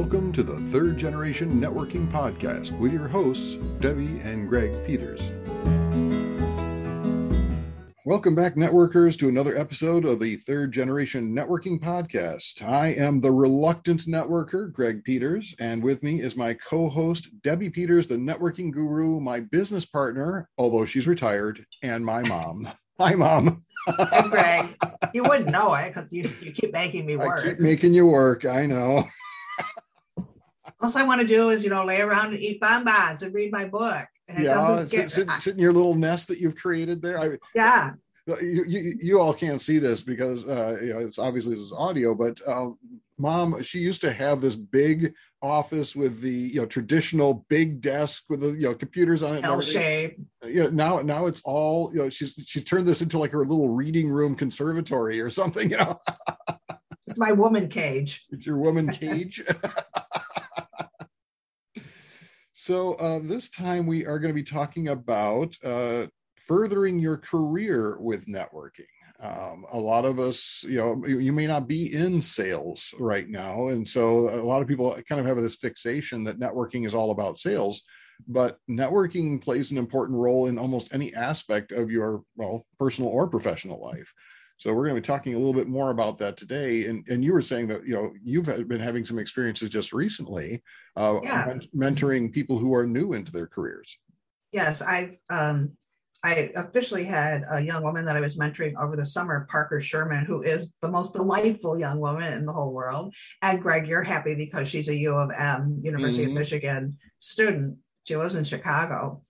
Welcome to the Third Generation Networking Podcast with your hosts, Debbie and Greg Peters. Welcome back, networkers, to another episode of the Third Generation Networking Podcast. I am the reluctant networker, Greg Peters, and with me is my co host, Debbie Peters, the networking guru, my business partner, although she's retired, and my mom. Hi, Mom. Greg. You wouldn't know it because you, you keep making me work. I keep making you work. I know. All I want to do is, you know, lay around and eat bonbons and read my book. And yeah, get, sit, sit, in your little nest that you've created there. I, yeah. You, you, you, all can't see this because uh, you know, it's obviously this is audio, but uh, mom, she used to have this big office with the you know traditional big desk with the you know computers on it. L shape. Yeah. now now it's all you know. She's she turned this into like her little reading room conservatory or something. You know. it's my woman cage. It's your woman cage. So uh, this time we are going to be talking about uh, furthering your career with networking. Um, a lot of us, you know, you may not be in sales right now, and so a lot of people kind of have this fixation that networking is all about sales. But networking plays an important role in almost any aspect of your well, personal or professional life. So we're going to be talking a little bit more about that today. And and you were saying that you know you've been having some experiences just recently, uh, yeah. mentoring people who are new into their careers. Yes, I've um, I officially had a young woman that I was mentoring over the summer, Parker Sherman, who is the most delightful young woman in the whole world. And Greg, you're happy because she's a U of M, University mm-hmm. of Michigan student. She lives in Chicago.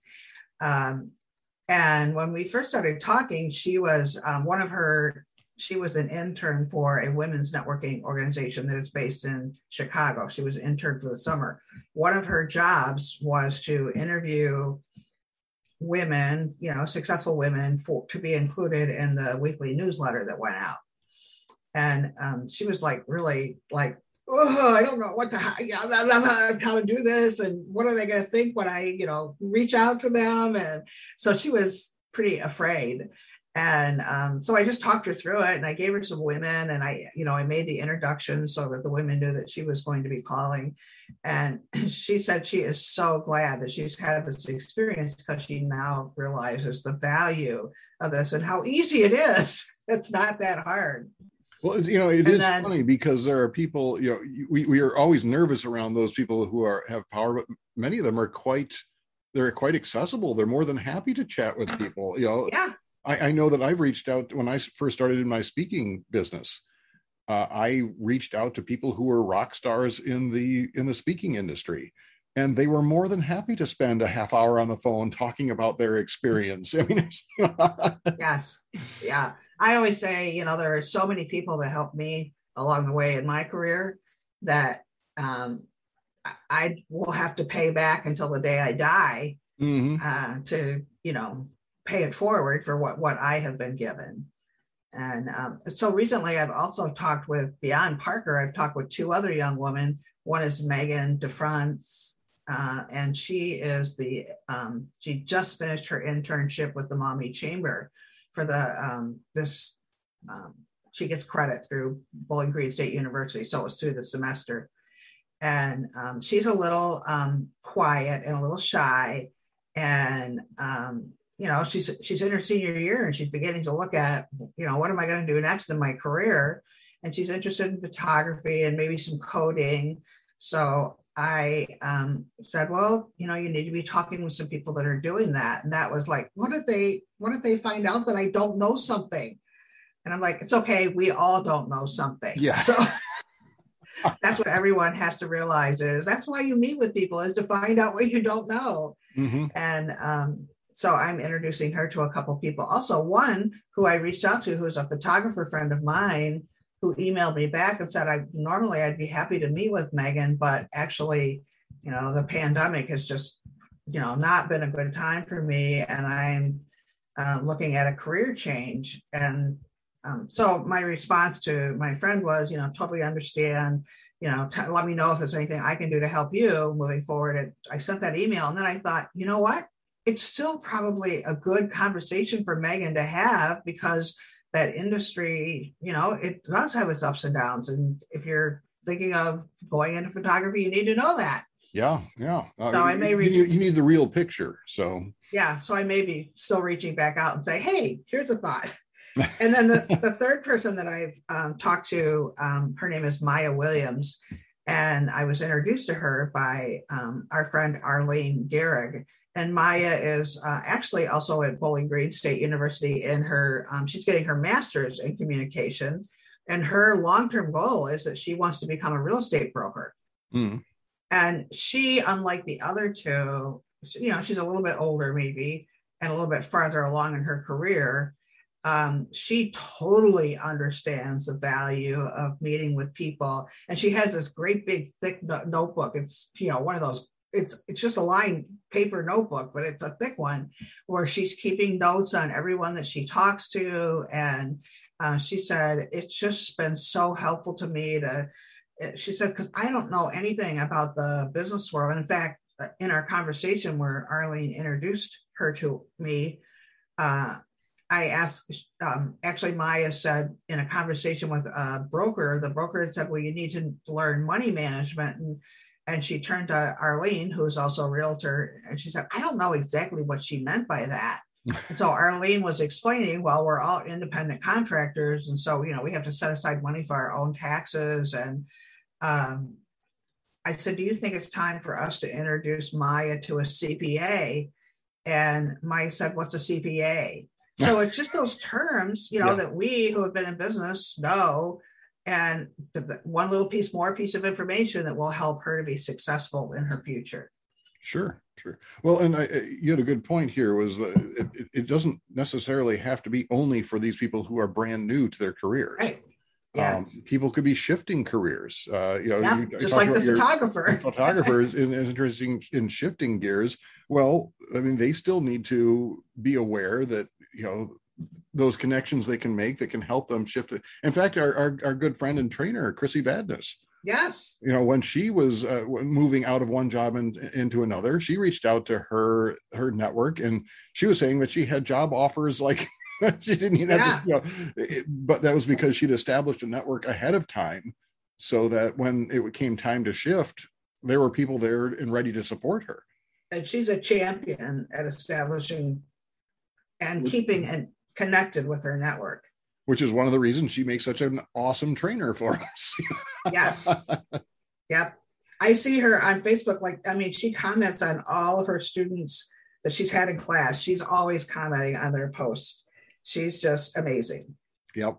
Um, and when we first started talking, she was um, one of her, she was an intern for a women's networking organization that is based in Chicago. She was an intern for the summer. One of her jobs was to interview women, you know, successful women for to be included in the weekly newsletter that went out. And um, she was like really like oh, I don't know what to, you know, how to do this and what are they going to think when I, you know, reach out to them. And so she was pretty afraid. And um, so I just talked her through it and I gave her some women and I, you know, I made the introduction so that the women knew that she was going to be calling. And she said she is so glad that she's had this experience because she now realizes the value of this and how easy it is. It's not that hard. Well, you know, it and is then, funny because there are people, you know, we, we are always nervous around those people who are have power, but many of them are quite, they're quite accessible. They're more than happy to chat with people. You know, yeah. I, I know that I've reached out when I first started in my speaking business. Uh, I reached out to people who were rock stars in the in the speaking industry, and they were more than happy to spend a half hour on the phone talking about their experience. I mean, yes, yeah. I always say, you know, there are so many people that helped me along the way in my career that um, I will have to pay back until the day I die mm-hmm. uh, to, you know, pay it forward for what what I have been given. And um, so recently, I've also talked with beyond Parker. I've talked with two other young women. One is Megan DeFrance, uh, and she is the um, she just finished her internship with the Maumee Chamber, for the um, this um, she gets credit through Bowling Green State University, so it was through the semester. And um, she's a little um, quiet and a little shy, and um, you know she's she's in her senior year and she's beginning to look at you know what am I going to do next in my career, and she's interested in photography and maybe some coding. So I um, said, well, you know, you need to be talking with some people that are doing that. And that was like, what if they, what if they find out that I don't know something? And I'm like, it's okay. We all don't know something. Yeah. So that's what everyone has to realize is that's why you meet with people is to find out what you don't know. Mm-hmm. And um, so I'm introducing her to a couple people. Also, one who I reached out to, who's a photographer friend of mine, who emailed me back and said, I normally I'd be happy to meet with Megan, but actually, you know, the pandemic has just, you know, not been a good time for me. And I'm uh, looking at a career change. And um, so my response to my friend was, you know, totally understand, you know, t- let me know if there's anything I can do to help you moving forward. And I sent that email and then I thought, you know what? It's still probably a good conversation for Megan to have because that industry, you know, it does have its ups and downs. And if you're thinking of going into photography, you need to know that. Yeah, yeah. Uh, so I may reach. You, you, need the real picture. So yeah, so I may be still reaching back out and say, "Hey, here's a thought." and then the, the third person that I've um, talked to, um, her name is Maya Williams, and I was introduced to her by um, our friend Arlene Gehrig. And Maya is uh, actually also at Bowling Green State University in her, um, she's getting her master's in communication. And her long term goal is that she wants to become a real estate broker. Mm. And she, unlike the other two, you know, she's a little bit older maybe and a little bit farther along in her career um, she totally understands the value of meeting with people and she has this great big thick no- notebook it's you know one of those it's it's just a line paper notebook but it's a thick one where she's keeping notes on everyone that she talks to and uh, she said it's just been so helpful to me to she said because i don't know anything about the business world in fact in our conversation where arlene introduced her to me uh, I asked, um, actually, Maya said in a conversation with a broker, the broker had said, Well, you need to learn money management. And, and she turned to Arlene, who's also a realtor, and she said, I don't know exactly what she meant by that. and so Arlene was explaining, well, we're all independent contractors. And so, you know, we have to set aside money for our own taxes. And um, I said, Do you think it's time for us to introduce Maya to a CPA? And Maya said, What's a CPA? So it's just those terms, you know, yeah. that we who have been in business know. And the, the one little piece more piece of information that will help her to be successful in her future. Sure, sure. Well, and I, you had a good point here. Was that it, it, doesn't necessarily have to be only for these people who are brand new to their careers. Right. Um, yes. Um, people could be shifting careers. Uh, you know, you, just like the photographer. photographer is, is interesting in shifting gears. Well, I mean, they still need to be aware that you know those connections they can make that can help them shift it. In fact, our, our, our good friend and trainer, Chrissy Vadnais. Yes. You know, when she was uh, moving out of one job and into another, she reached out to her her network, and she was saying that she had job offers like she didn't even yeah. have to, you know, it, but that was because she'd established a network ahead of time, so that when it came time to shift, there were people there and ready to support her. And she's a champion at establishing and keeping and connected with her network. Which is one of the reasons she makes such an awesome trainer for us. yes. Yep. I see her on Facebook. Like, I mean, she comments on all of her students that she's had in class. She's always commenting on their posts. She's just amazing. Yep.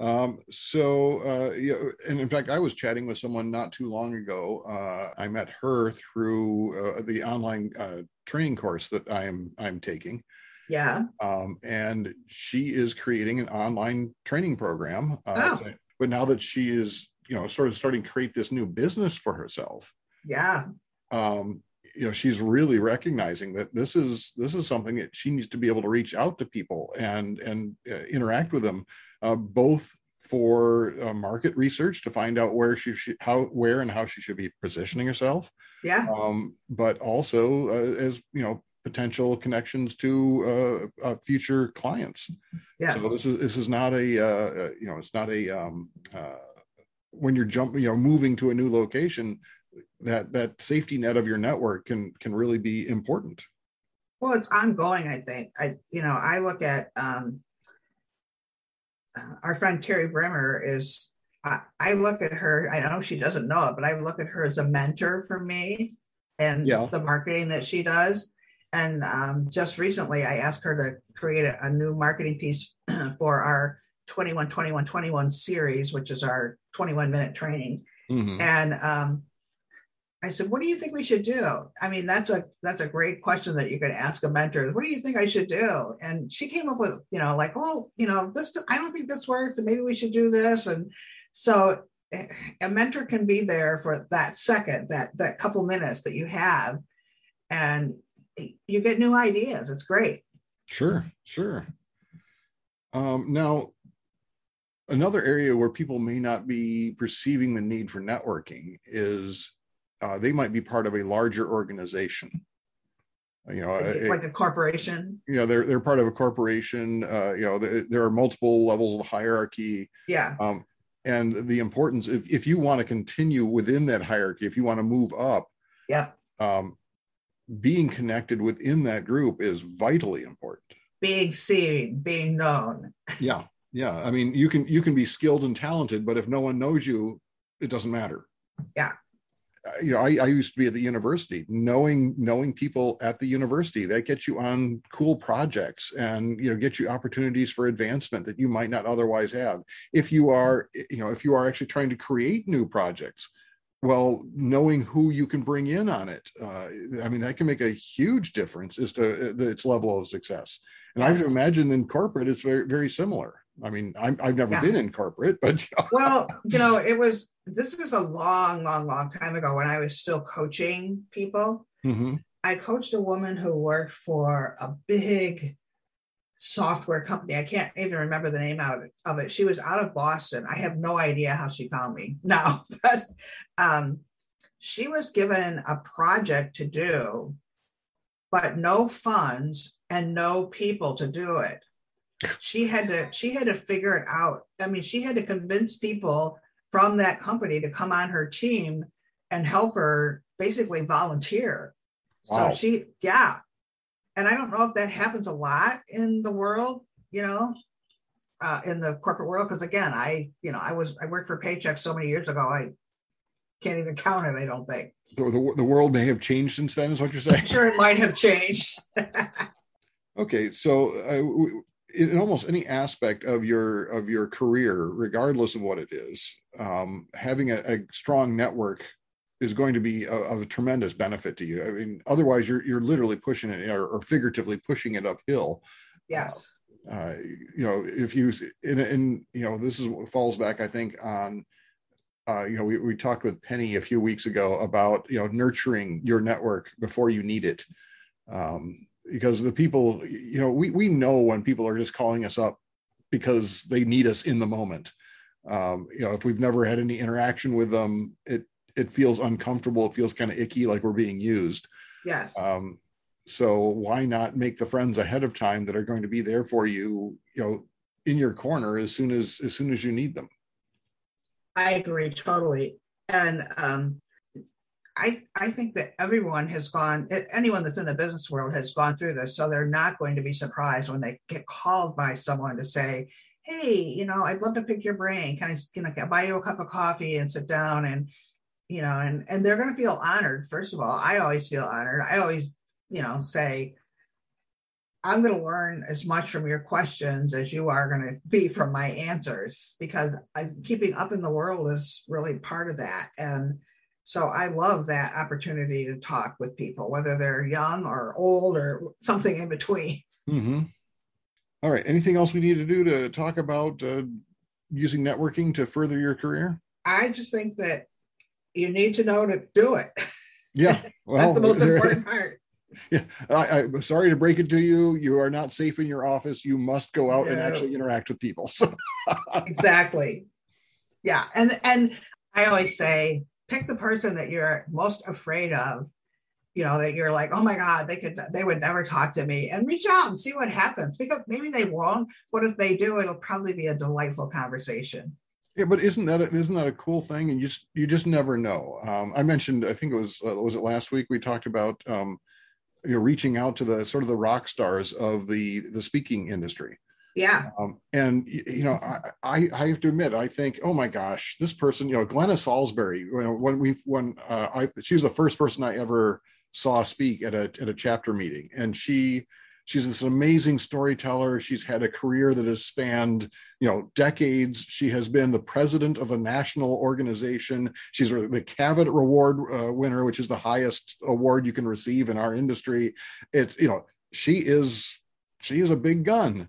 Um, so, uh, yeah, and in fact, I was chatting with someone not too long ago. Uh, I met her through uh, the online uh, training course that I'm I'm taking, yeah. Um, and she is creating an online training program. Uh, oh. But now that she is, you know, sort of starting to create this new business for herself. Yeah. Um, you know, she's really recognizing that this is this is something that she needs to be able to reach out to people and and uh, interact with them, uh, both for uh, market research to find out where she should, how where and how she should be positioning herself yeah um, but also uh, as you know potential connections to uh, uh, future clients. Yeah. So this is this is not a uh, uh, you know it's not a um, uh, when you're jumping you know moving to a new location that that safety net of your network can can really be important. Well, it's ongoing. I think I you know I look at um, uh, our friend Carrie Brimmer is. I, I look at her. I know she doesn't know it, but I look at her as a mentor for me and yeah. the marketing that she does and um, just recently, I asked her to create a, a new marketing piece for our 21 21 21 series, which is our 21 minute training. Mm-hmm. And um, I said, "What do you think we should do?" I mean, that's a that's a great question that you could ask a mentor. What do you think I should do? And she came up with, you know, like, well, you know, this I don't think this works, and maybe we should do this. And so, eh, a mentor can be there for that second, that that couple minutes that you have, and you get new ideas. It's great. Sure, sure. Um, now, another area where people may not be perceiving the need for networking is uh, they might be part of a larger organization. You know, like a, a corporation. You know, they're they're part of a corporation. Uh, you know, there, there, are multiple levels of hierarchy. Yeah. Um, and the importance if, if you want to continue within that hierarchy if you want to move up yeah um, being connected within that group is vitally important. Being seen being known. Yeah yeah. I mean you can you can be skilled and talented but if no one knows you it doesn't matter. Yeah. Uh, you know I, I used to be at the university. Knowing knowing people at the university that gets you on cool projects and you know get you opportunities for advancement that you might not otherwise have. If you are you know if you are actually trying to create new projects well knowing who you can bring in on it uh, i mean that can make a huge difference as to uh, its level of success and yes. i imagine in corporate it's very very similar I mean, i have never yeah. been in corporate, but well, you know, it was this was a long, long, long time ago when I was still coaching people. Mm-hmm. I coached a woman who worked for a big software company. I can't even remember the name of it. Of it. She was out of Boston. I have no idea how she found me now, but um, she was given a project to do, but no funds and no people to do it she had to she had to figure it out i mean she had to convince people from that company to come on her team and help her basically volunteer wow. so she yeah and i don't know if that happens a lot in the world you know uh, in the corporate world because again i you know i was i worked for paychex so many years ago i can't even count it i don't think. The, the, the world may have changed since then is what you're saying? I'm sure it might have changed. Okay so uh, in almost any aspect of your of your career regardless of what it is um, having a, a, strong network is going to be of a tremendous benefit to you. I mean otherwise you're you're literally pushing it or, or figuratively pushing it uphill. Yes. uh, uh, you know if you in, in you know this is what falls back i think on uh, you know we, we talked with penny a few weeks ago about you know nurturing your network before you need it. Um, because the people you know we we know when people are just calling us up because they need us in the moment. Um, you know if we've never had any interaction with them it it feels uncomfortable it feels kind of icky like we're being used yes um, so why not make the friends ahead of time that are going to be there for you you know in your corner as soon as as soon as you need them i agree totally and um I, I think that everyone has gone, anyone that's in the business world has gone through this. So they're not going to be surprised when they get called by someone to say, Hey, you know, I'd love to pick your brain. Can I, you know, buy you a cup of coffee and sit down and, you know, and, and they're going to feel honored. First of all, I always feel honored. I always, you know, say, I'm going to learn as much from your questions as you are going to be from my answers because I, keeping up in the world is really part of that. And, so I love that opportunity to talk with people, whether they're young or old or something in between. Mm-hmm. All right. Anything else we need to do to talk about uh, using networking to further your career? I just think that you need to know to do it. Yeah. Well, That's the most important part. Yeah, I, am sorry to break it to you. You are not safe in your office. You must go out no. and actually interact with people. So. exactly. Yeah, and and I always say pick the person that you're most afraid of you know that you're like oh my god they could they would never talk to me and reach out and see what happens because maybe they won't but if they do it'll probably be a delightful conversation yeah but isn't that a, isn't that a cool thing? And you just you just never know. Um, i mentioned i think it was uh, was it last week we talked about um, you know reaching out to the sort of the rock stars of the the speaking industry. Yeah. Um, and you know, I, I have to admit, I think, oh my gosh, this person, you know, Glenna Salsbury, you know, when we when uh, I she was the first person I ever saw speak at a at a chapter meeting, and she she's this amazing storyteller. She's had a career that has spanned, you know, decades. She has been the president of a national organization. She's the Cavett Award uh, winner, which is the highest award you can receive in our industry. It's you know, she is she is a big gun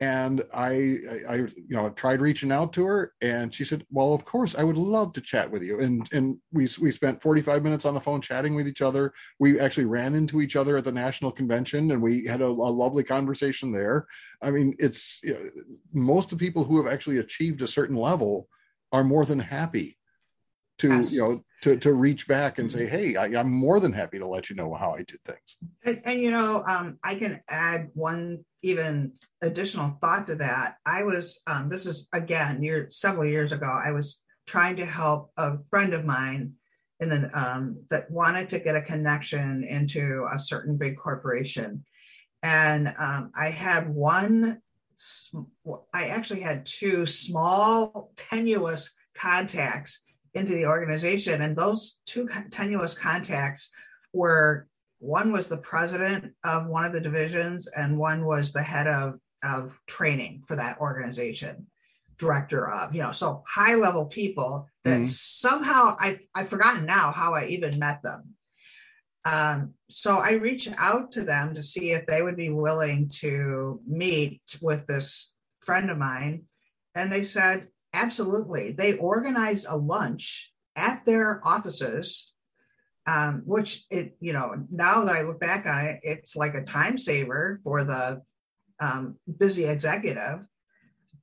and I, I, you know tried reaching out to her and she said well of course i would love to chat with you. And and we we spent 45 minutes on the phone chatting with each other. We actually ran into each other at the national convention and we had a, a lovely conversation there. I mean it's you know, most of the people who have actually achieved a certain level are more than happy to yes. you know to, to reach back and say, hey, I, am more than happy to let you know how I did things. And, and you know, um, I can add one even additional thought to that. I was, um, this is again, year, several years ago, I was trying to help a friend of mine and then um, that wanted to get a connection into a certain big corporation. And um, I had one, I actually had two small, tenuous contacts into the organization. And those two tenuous contacts were one was the president of one of the divisions, and one was the head of, of training for that organization director of, you know, so high level people that mm somehow I've, I've forgotten now how I even met them. Um, so I reached out to them to see if they would be willing to meet with this friend of mine. And they said, absolutely. They organized a lunch at their offices, um, which it, you know, now that I look back on it, it's like a time saver for the um, busy executive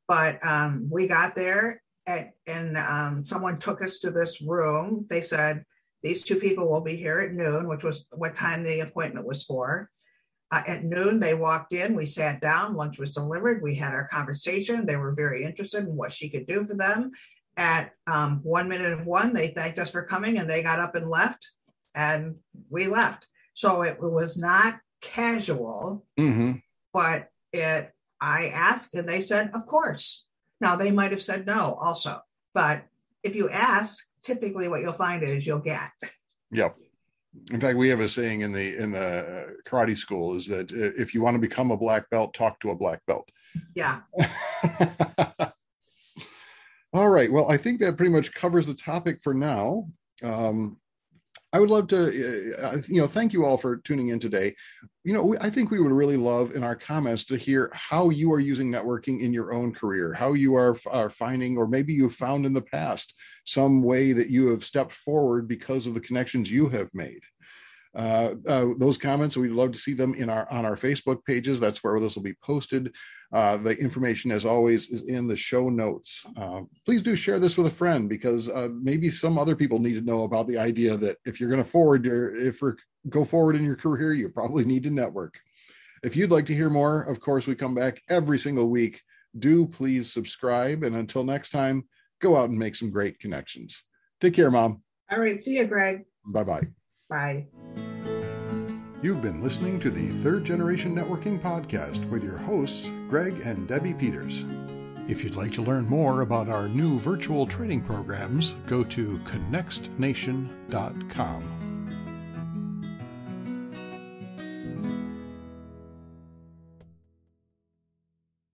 but um, we got there at, and um, someone took us to this room. They said, These two people will be here at noon, which was what time the appointment was for. Uh, at noon, they walked in, we sat down, lunch was delivered, we had our conversation. They were very interested in what she could do for them. At um, one minute of one, they thanked us for coming and they got up and left, and we left. So it, it was not casual, mm-hmm. but it I asked and they said, of course. Now they might have said no also, but if you ask, typically what you'll find is you'll get. Yep. In fact, we have a saying in the in the karate school is that uh, if you want to become a black belt, talk to a black belt. Yeah. All right. Well, I think that pretty much covers the topic for now. Um, I would love to, uh, uh, you know, thank you all for tuning in today. You know, I think we would really love in our comments to hear how you are using networking in your own career, how you are, are finding, or maybe you've found in the past some way that you have stepped forward because of the connections you have made. Uh, uh, those comments, we'd love to see them in our on our Facebook pages. That's where this will be posted. Uh, the information, as always, is in the show notes. Uh, please do share this with a friend because uh, maybe some other people need to know about the idea that if you're going to forward your, if we go forward in your career, you probably need to network. If you'd like to hear more, of course, we come back every single week. Do please subscribe. And until next time, go out and make some great connections. Take care, Mom. All right. See you, Greg. Bye-bye. Bye. You've been listening to the Third Generation Networking Podcast with your hosts, Greg and Debbie Peters. If you'd like to learn more about our new virtual training programs, go to connextnation.com.